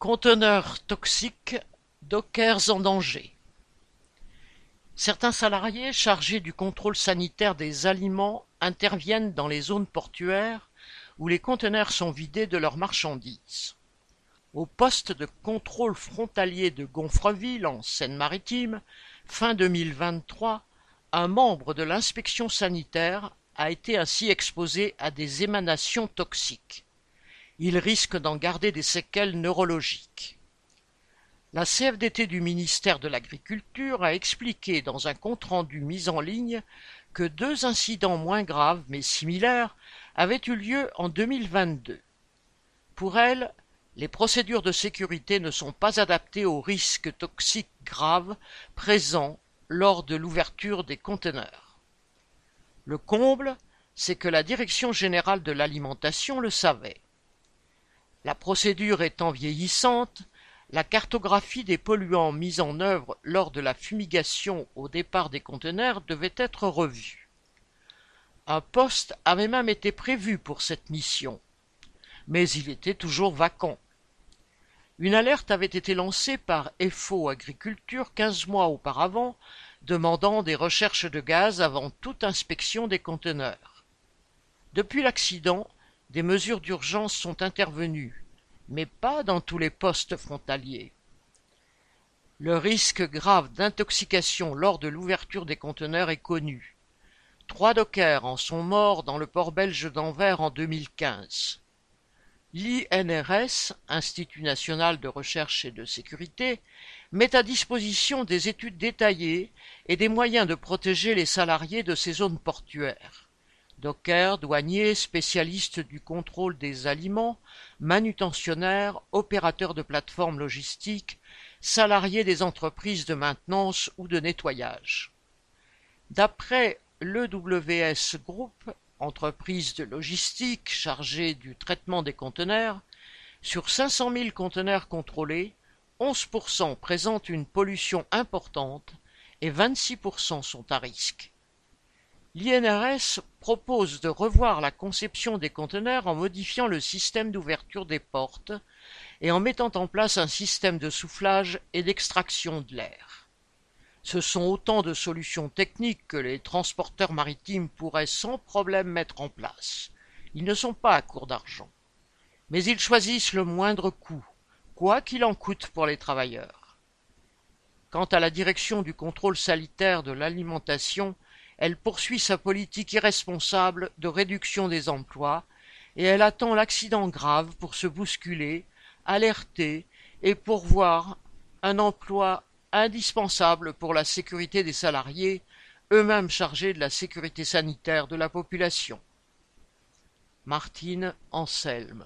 Conteneurs toxiques, dockers en danger. Certains salariés chargés du contrôle sanitaire des aliments interviennent dans les zones portuaires où les conteneurs sont vidés de leurs marchandises. Au poste de contrôle frontalier de Gonfreville, en Seine-Maritime, fin 2023, un membre de l'inspection sanitaire a été ainsi exposé à des émanations toxiques il risque d'en garder des séquelles neurologiques. La CFDT du ministère de l'Agriculture a expliqué dans un compte-rendu mis en ligne que deux incidents moins graves mais similaires avaient eu lieu en 2022. Pour elle, les procédures de sécurité ne sont pas adaptées aux risques toxiques graves présents lors de l'ouverture des conteneurs. Le comble, c'est que la Direction générale de l'alimentation le savait. La procédure étant vieillissante, la cartographie des polluants mise en œuvre lors de la fumigation au départ des conteneurs devait être revue. Un poste avait même été prévu pour cette mission, mais il était toujours vacant. Une alerte avait été lancée par FO Agriculture quinze mois auparavant, demandant des recherches de gaz avant toute inspection des conteneurs. Depuis l'accident, des mesures d'urgence sont intervenues, mais pas dans tous les postes frontaliers. Le risque grave d'intoxication lors de l'ouverture des conteneurs est connu. Trois dockers en sont morts dans le port belge d'Anvers en 2015. L'INRS, Institut national de recherche et de sécurité, met à disposition des études détaillées et des moyens de protéger les salariés de ces zones portuaires. Docker, douaniers, spécialistes du contrôle des aliments, manutentionnaires, opérateurs de plateformes logistiques, salariés des entreprises de maintenance ou de nettoyage. D'après l'EWS Group, entreprise de logistique chargée du traitement des conteneurs, sur 500 000 conteneurs contrôlés, 11% présentent une pollution importante et 26% sont à risque. L'INRS propose de revoir la conception des conteneurs en modifiant le système d'ouverture des portes et en mettant en place un système de soufflage et d'extraction de l'air. Ce sont autant de solutions techniques que les transporteurs maritimes pourraient sans problème mettre en place. Ils ne sont pas à court d'argent. Mais ils choisissent le moindre coût, quoi qu'il en coûte pour les travailleurs. Quant à la direction du contrôle sanitaire de l'alimentation, elle poursuit sa politique irresponsable de réduction des emplois, et elle attend l'accident grave pour se bousculer, alerter et pourvoir un emploi indispensable pour la sécurité des salariés, eux-mêmes chargés de la sécurité sanitaire de la population. Martine Anselme